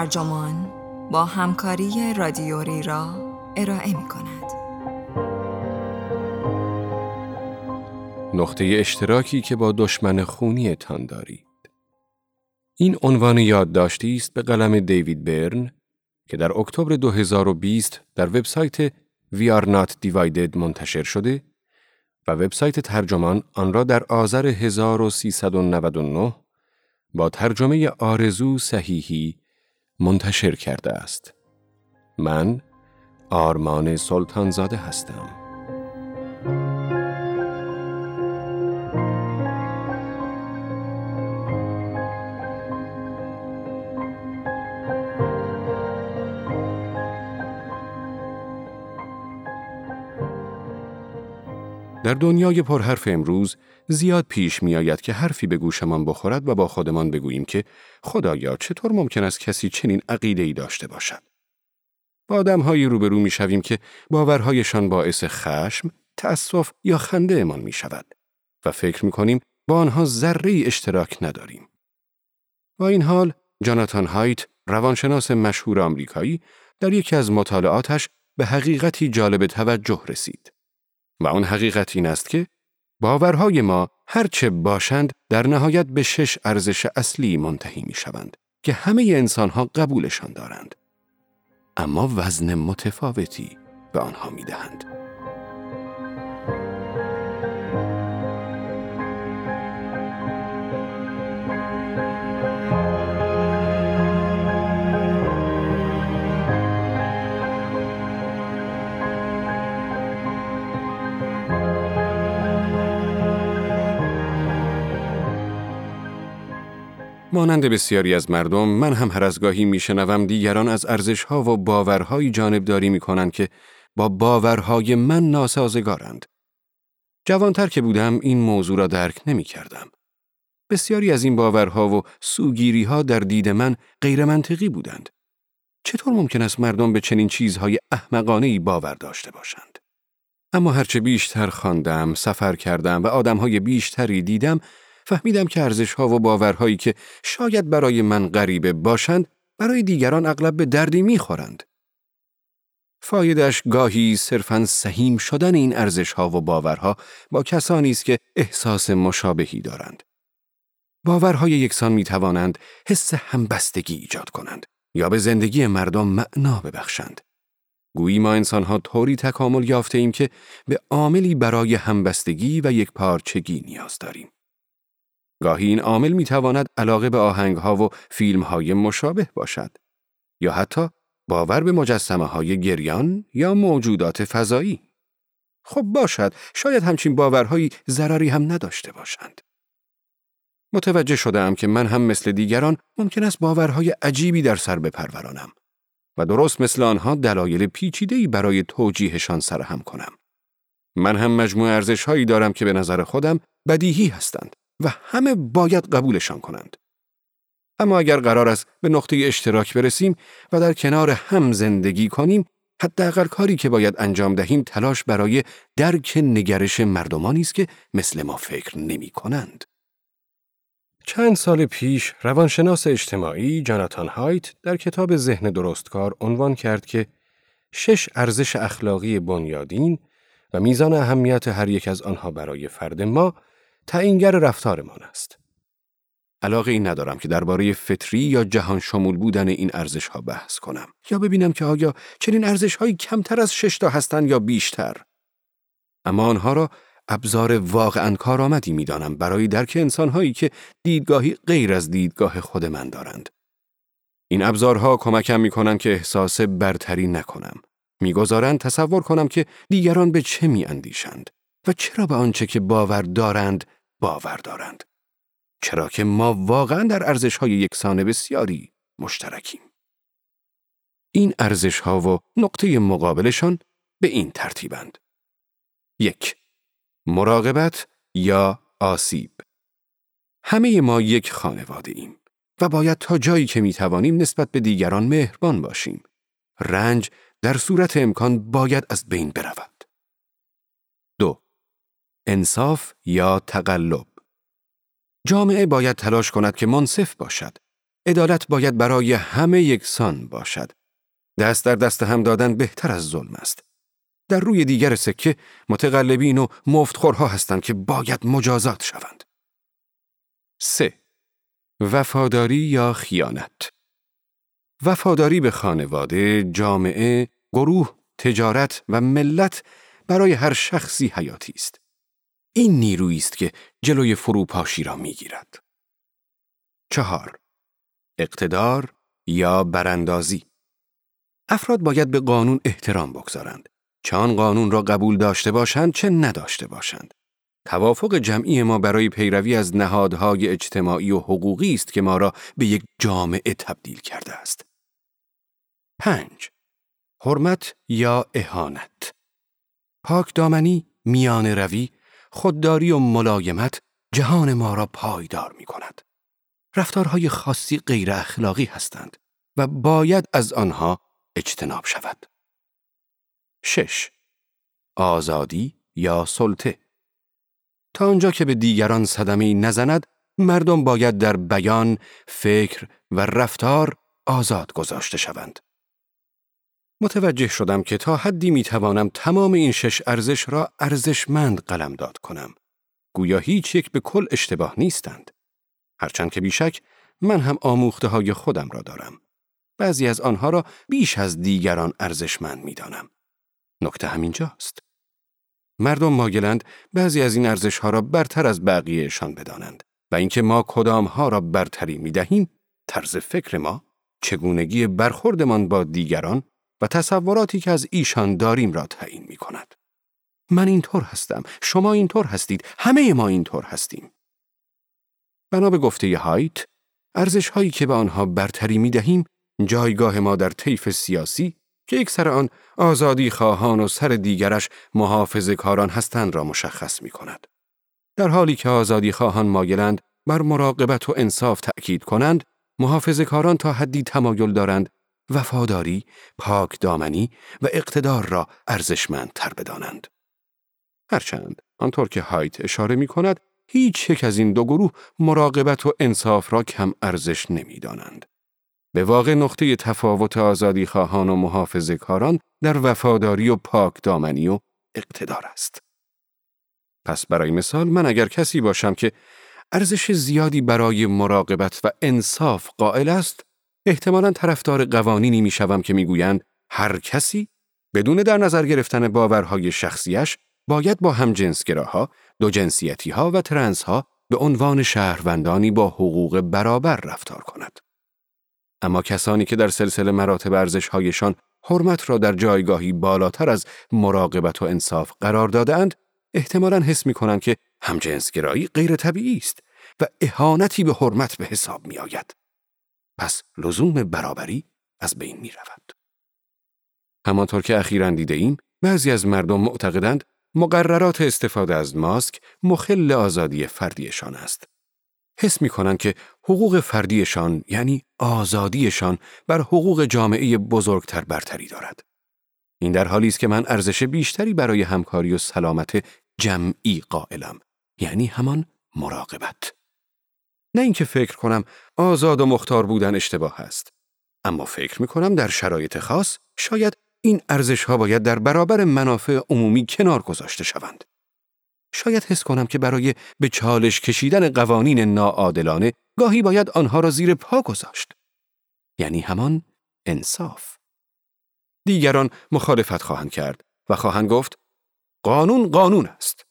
ترجمان با همکاری رادیوری را ارائه می کند. نقطه اشتراکی که با دشمن خونی تان دارید. این عنوان یادداشتی است به قلم دیوید برن که در اکتبر 2020 در وبسایت We Are Not Divided منتشر شده و وبسایت ترجمان آن را در آذر 1399 با ترجمه آرزو صحیحی منتشر کرده است. من آرمان سلطانزاده هستم. در دنیای پرحرف امروز زیاد پیش می آید که حرفی به گوشمان بخورد و با خودمان بگوییم که خدایا چطور ممکن است کسی چنین عقیده ای داشته باشد. با آدمهایی روبرو می شویم که باورهایشان باعث خشم، تأسف یا خنده امان می شود و فکر می کنیم با آنها ذره اشتراک نداریم. با این حال جاناتان هایت روانشناس مشهور آمریکایی در یکی از مطالعاتش به حقیقتی جالب توجه رسید. و آن حقیقت این است که باورهای ما هرچه باشند در نهایت به شش ارزش اصلی منتهی می شوند که همه انسانها قبولشان دارند. اما وزن متفاوتی به آنها می دهند. مانند بسیاری از مردم من هم هر از گاهی میشنوم دیگران از ارزشها و باورهایی جانبداری می‌کنند که با باورهای من ناسازگارند. جوانتر که بودم این موضوع را درک نمی کردم. بسیاری از این باورها و سوگیری ها در دید من غیر منطقی بودند. چطور ممکن است مردم به چنین چیزهای احمقانه ای باور داشته باشند؟ اما هرچه بیشتر خواندم، سفر کردم و آدمهای بیشتری دیدم، فهمیدم که ارزش ها و باورهایی که شاید برای من غریبه باشند برای دیگران اغلب به دردی می‌خورند. فایدش گاهی صرفاً سهیم شدن این ارزش ها و باورها با کسانی است که احساس مشابهی دارند. باورهای یکسان می توانند حس همبستگی ایجاد کنند یا به زندگی مردم معنا ببخشند. گویی ما انسانها طوری تکامل یافته ایم که به عاملی برای همبستگی و یک پارچگی نیاز داریم. گاهی این عامل می تواند علاقه به آهنگ ها و فیلم های مشابه باشد یا حتی باور به مجسمه های گریان یا موجودات فضایی. خب باشد شاید همچین باورهایی ضرری هم نداشته باشند. متوجه شدم که من هم مثل دیگران ممکن است باورهای عجیبی در سر بپرورانم و درست مثل آنها دلایل پیچیده‌ای برای توجیهشان سرهم کنم. من هم مجموع ارزشهایی دارم که به نظر خودم بدیهی هستند و همه باید قبولشان کنند. اما اگر قرار است به نقطه اشتراک برسیم و در کنار هم زندگی کنیم، حداقل کاری که باید انجام دهیم تلاش برای درک نگرش مردمانی است که مثل ما فکر نمی کنند. چند سال پیش روانشناس اجتماعی جاناتان هایت در کتاب ذهن درستکار عنوان کرد که شش ارزش اخلاقی بنیادین و میزان اهمیت هر یک از آنها برای فرد ما تعیینگر رفتارمان است. علاقه این ندارم که درباره فطری یا جهان شمول بودن این ارزش ها بحث کنم یا ببینم که آیا چنین ارزش هایی کمتر از شش تا هستند یا بیشتر. اما آنها را ابزار واقعا کارآمدی می‌دانم برای درک انسانهایی که دیدگاهی غیر از دیدگاه خود من دارند. این ابزارها کمکم می کنند که احساس برتری نکنم. می‌گذارند تصور کنم که دیگران به چه می اندیشند و چرا به آنچه که باور دارند باور دارند. چرا که ما واقعا در ارزش های یکسان بسیاری مشترکیم. این ارزش ها و نقطه مقابلشان به این ترتیبند. یک مراقبت یا آسیب همه ما یک خانواده ایم و باید تا جایی که می توانیم نسبت به دیگران مهربان باشیم. رنج در صورت امکان باید از بین برود. انصاف یا تقلب جامعه باید تلاش کند که منصف باشد عدالت باید برای همه یکسان باشد. دست در دست هم دادن بهتر از ظلم است. در روی دیگر سکه متقلبین و مفتخورها هستند که باید مجازات شوند. 3. وفاداری یا خیانت وفاداری به خانواده، جامعه، گروه، تجارت و ملت برای هر شخصی حیاتی است. این نیرویی است که جلوی فروپاشی را می‌گیرد. چهار اقتدار یا براندازی افراد باید به قانون احترام بگذارند. چه قانون را قبول داشته باشند چه نداشته باشند. توافق جمعی ما برای پیروی از نهادهای اجتماعی و حقوقی است که ما را به یک جامعه تبدیل کرده است. پنج حرمت یا اهانت پاک دامنی، میان روی، خودداری و ملایمت جهان ما را پایدار می کند. رفتارهای خاصی غیر اخلاقی هستند و باید از آنها اجتناب شود. 6. آزادی یا سلطه تا آنجا که به دیگران صدمه نزند مردم باید در بیان، فکر و رفتار آزاد گذاشته شوند. متوجه شدم که تا حدی می توانم تمام این شش ارزش را ارزشمند قلمداد کنم. گویا هیچ یک به کل اشتباه نیستند. هرچند که بیشک من هم آموخته های خودم را دارم. بعضی از آنها را بیش از دیگران ارزشمند می دانم. نکته همینجاست. مردم ماگلند بعضی از این ارزش ها را برتر از بقیهشان بدانند و اینکه ما کدام ها را برتری می دهیم طرز فکر ما چگونگی برخوردمان با دیگران و تصوراتی که از ایشان داریم را تعیین می کند. من اینطور هستم، شما اینطور هستید، همه ما اینطور هستیم. بنا به گفته هایت، ارزش هایی که به آنها برتری می دهیم، جایگاه ما در طیف سیاسی که یک سر آن آزادی خواهان و سر دیگرش محافظ کاران هستند را مشخص می کند. در حالی که آزادی خواهان مایلند بر مراقبت و انصاف تأکید کنند، محافظ کاران تا حدی تمایل دارند وفاداری، پاک دامنی و اقتدار را ارزشمندتر بدانند. هرچند آنطور که هایت اشاره می کند هیچ یک از این دو گروه مراقبت و انصاف را کم ارزش نمی دانند. به واقع نقطه تفاوت آزادی خواهان و محافظ کاران در وفاداری و پاک دامنی و اقتدار است. پس برای مثال من اگر کسی باشم که ارزش زیادی برای مراقبت و انصاف قائل است احتمالا طرفدار قوانینی می‌شوم که می‌گویند هر کسی بدون در نظر گرفتن باورهای شخصیش باید با همجنسگراها، دو جنسیتی ها و ترنس ها به عنوان شهروندانی با حقوق برابر رفتار کند. اما کسانی که در سلسله مراتب ارزشهایشان حرمت را در جایگاهی بالاتر از مراقبت و انصاف قرار دادند، احتمالا حس می کنند که همجنسگرایی غیر طبیعی است و اهانتی به حرمت به حساب می آید. پس لزوم برابری از بین می رود. همانطور که اخیرا دیده ایم، بعضی از مردم معتقدند مقررات استفاده از ماسک مخل آزادی فردیشان است. حس می کنند که حقوق فردیشان یعنی آزادیشان بر حقوق جامعه بزرگتر برتری دارد. این در حالی است که من ارزش بیشتری برای همکاری و سلامت جمعی قائلم یعنی همان مراقبت. نه اینکه فکر کنم آزاد و مختار بودن اشتباه است. اما فکر می کنم در شرایط خاص شاید این ارزش ها باید در برابر منافع عمومی کنار گذاشته شوند. شاید حس کنم که برای به چالش کشیدن قوانین ناعادلانه گاهی باید آنها را زیر پا گذاشت. یعنی همان انصاف. دیگران مخالفت خواهند کرد و خواهند گفت قانون قانون است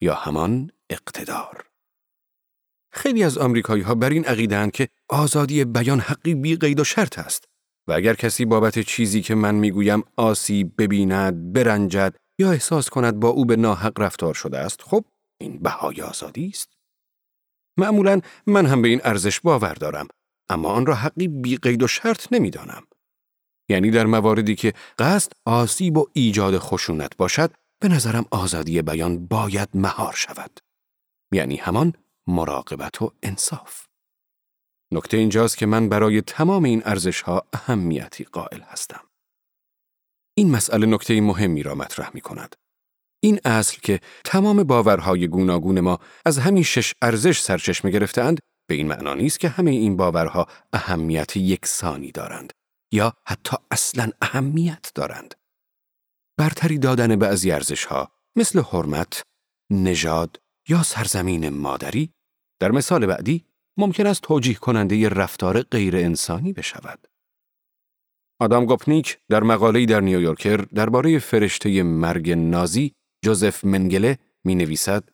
یا همان اقتدار. خیلی از آمریکایی ها بر این عقیده‌اند که آزادی بیان حقی بی قید و شرط است و اگر کسی بابت چیزی که من می‌گویم آسیب ببیند، برنجد یا احساس کند با او به ناحق رفتار شده است، خب این بهای آزادی است. معمولا من هم به این ارزش باور دارم، اما آن را حقی بی قید و شرط نمی‌دانم. یعنی در مواردی که قصد آسیب و ایجاد خشونت باشد، به نظرم آزادی بیان باید مهار شود. یعنی همان مراقبت و انصاف. نکته اینجاست که من برای تمام این ارزش ها اهمیتی قائل هستم. این مسئله نکته مهمی را مطرح می کند. این اصل که تمام باورهای گوناگون ما از همین شش ارزش سرچشمه گرفتند به این معنا نیست که همه این باورها اهمیت یکسانی دارند یا حتی اصلا اهمیت دارند. برتری دادن بعضی ارزشها مثل حرمت، نژاد یا سرزمین مادری در مثال بعدی ممکن است توجیه کننده رفتار غیر انسانی بشود. آدام گوپنیک در مقاله‌ای در نیویورکر درباره فرشته مرگ نازی جوزف منگله می نویسد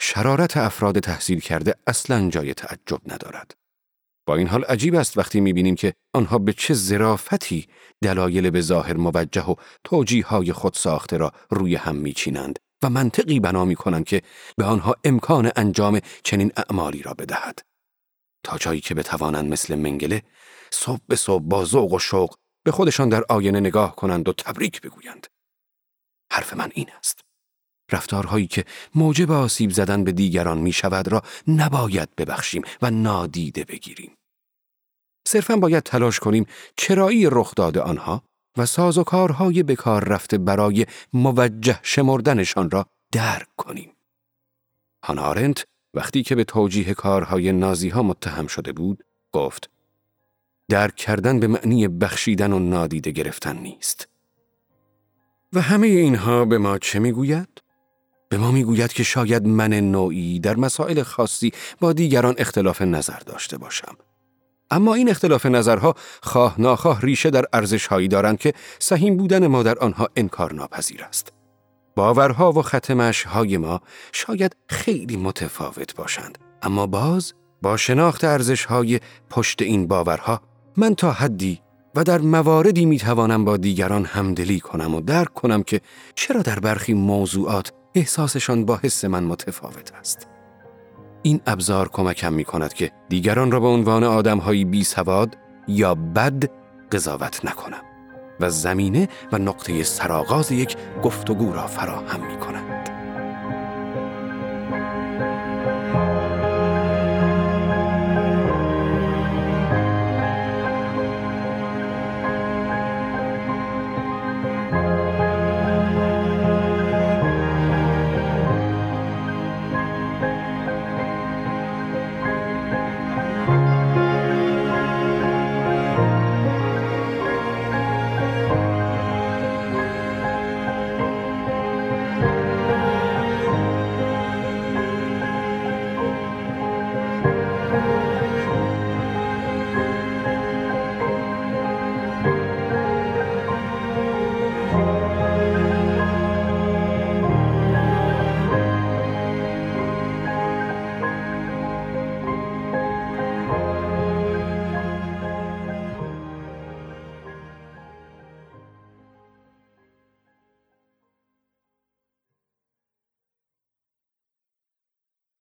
شرارت افراد تحصیل کرده اصلا جای تعجب ندارد. با این حال عجیب است وقتی می بینیم که آنها به چه زرافتی دلایل به ظاهر موجه و توجیه های خود ساخته را روی هم می چینند و منطقی بنا می کنند که به آنها امکان انجام چنین اعمالی را بدهد. تا جایی که بتوانند مثل منگله صبح به صبح با ذوق و شوق به خودشان در آینه نگاه کنند و تبریک بگویند. حرف من این است. رفتارهایی که موجب آسیب زدن به دیگران می شود را نباید ببخشیم و نادیده بگیریم. صرفا باید تلاش کنیم چرایی رخ داده آنها و ساز و کارهای بکار رفته برای موجه شمردنشان را درک کنیم. هانارنت وقتی که به توجیه کارهای نازی ها متهم شده بود، گفت درک کردن به معنی بخشیدن و نادیده گرفتن نیست. و همه اینها به ما چه می‌گوید؟ به ما می‌گوید که شاید من نوعی در مسائل خاصی با دیگران اختلاف نظر داشته باشم. اما این اختلاف نظرها خواه ناخواه ریشه در ارزشهایی دارند که سهیم بودن ما در آنها انکار ناپذیر است. باورها و ختمش های ما شاید خیلی متفاوت باشند اما باز با شناخت ارزش های پشت این باورها من تا حدی و در مواردی می توانم با دیگران همدلی کنم و درک کنم که چرا در برخی موضوعات احساسشان با حس من متفاوت است. این ابزار کمکم می کند که دیگران را به عنوان آدمهایی بی سواد یا بد قضاوت نکنم و زمینه و نقطه سرآغاز یک گفتگو را فراهم می کند.